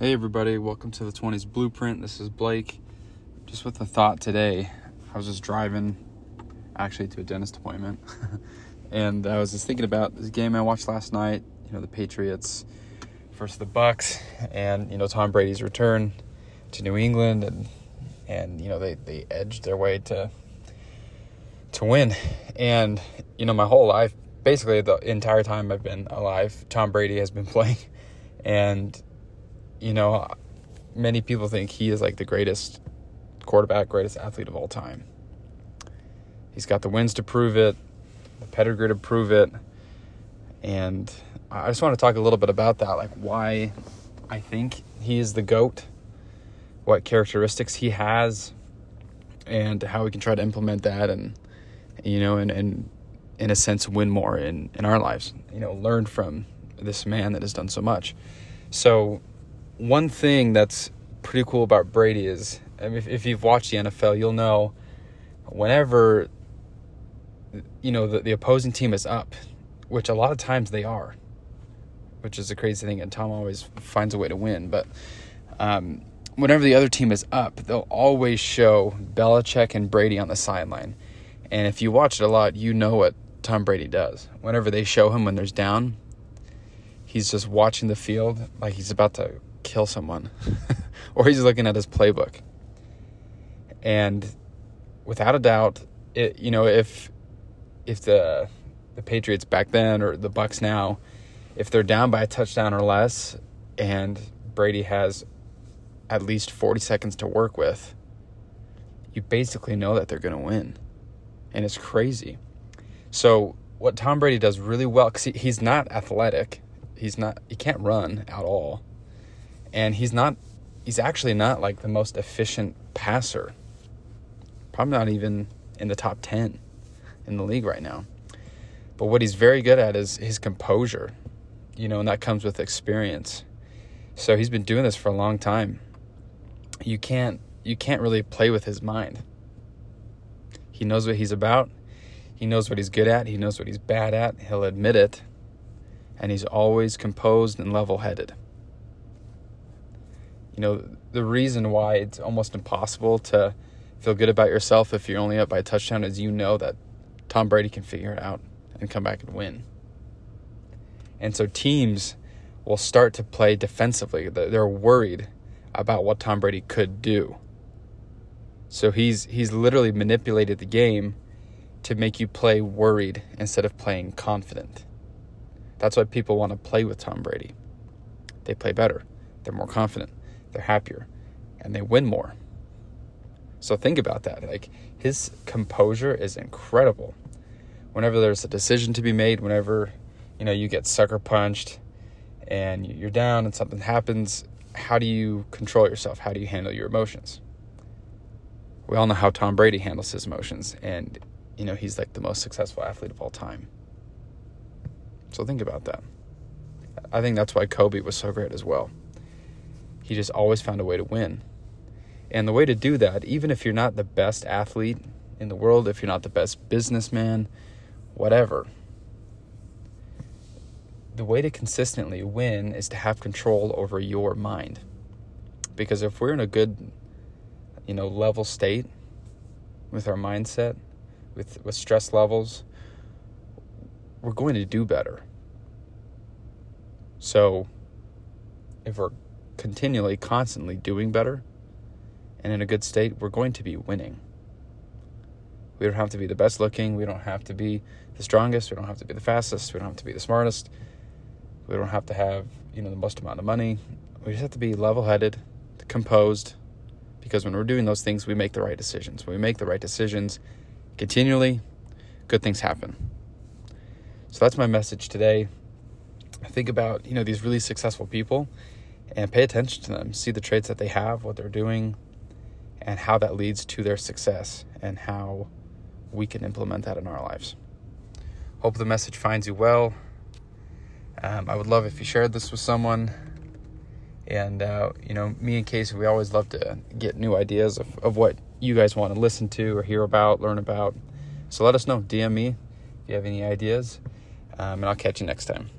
Hey, everybody, welcome to the 20s Blueprint. This is Blake. Just with a thought today, I was just driving actually to a dentist appointment, and I was just thinking about this game I watched last night. You know, the Patriots versus the Bucs, and you know Tom Brady's return to New England, and and you know they they edged their way to to win, and you know my whole life, basically the entire time I've been alive, Tom Brady has been playing, and you know, many people think he is like the greatest quarterback, greatest athlete of all time. He's got the wins to prove it, the pedigree to prove it. And I just want to talk a little bit about that, like why I think he is the GOAT, what characteristics he has, and how we can try to implement that and, you know, and, and in a sense, win more in, in our lives, you know, learn from this man that has done so much. So, one thing that's pretty cool about Brady is I mean, if, if you've watched the NFL, you'll know whenever you know the, the opposing team is up, which a lot of times they are, which is a crazy thing, and Tom always finds a way to win. But um, whenever the other team is up, they'll always show Belichick and Brady on the sideline. And if you watch it a lot, you know what Tom Brady does. Whenever they show him when there's down, he's just watching the field like he's about to kill someone, or he's looking at his playbook. And without a doubt, it, you know, if if the the Patriots back then or the Bucs now, if they're down by a touchdown or less, and Brady has at least 40 seconds to work with, you basically know that they're going to win. And it's crazy. So, what Tom Brady does really well, because he, he's not athletic, he's not, he can't run at all and he's not he's actually not like the most efficient passer. Probably not even in the top 10 in the league right now. But what he's very good at is his composure. You know, and that comes with experience. So he's been doing this for a long time. You can't you can't really play with his mind. He knows what he's about. He knows what he's good at. He knows what he's bad at. He'll admit it. And he's always composed and level-headed you know, the reason why it's almost impossible to feel good about yourself if you're only up by a touchdown is you know that Tom Brady can figure it out and come back and win. And so teams will start to play defensively. They're worried about what Tom Brady could do. So he's he's literally manipulated the game to make you play worried instead of playing confident. That's why people want to play with Tom Brady. They play better. They're more confident they're happier and they win more. So think about that. Like his composure is incredible. Whenever there's a decision to be made, whenever you know you get sucker punched and you're down and something happens, how do you control yourself? How do you handle your emotions? We all know how Tom Brady handles his emotions and you know he's like the most successful athlete of all time. So think about that. I think that's why Kobe was so great as well. He just always found a way to win. And the way to do that, even if you're not the best athlete in the world, if you're not the best businessman, whatever, the way to consistently win is to have control over your mind. Because if we're in a good, you know, level state with our mindset, with, with stress levels, we're going to do better. So if we're continually, constantly doing better and in a good state, we're going to be winning. We don't have to be the best looking. We don't have to be the strongest. We don't have to be the fastest. We don't have to be the smartest. We don't have to have, you know, the most amount of money. We just have to be level headed, composed, because when we're doing those things, we make the right decisions. When we make the right decisions continually, good things happen. So that's my message today. I Think about, you know, these really successful people and pay attention to them. See the traits that they have, what they're doing, and how that leads to their success and how we can implement that in our lives. Hope the message finds you well. Um, I would love if you shared this with someone. And, uh, you know, me and Casey, we always love to get new ideas of, of what you guys want to listen to or hear about, learn about. So let us know. DM me if you have any ideas. Um, and I'll catch you next time.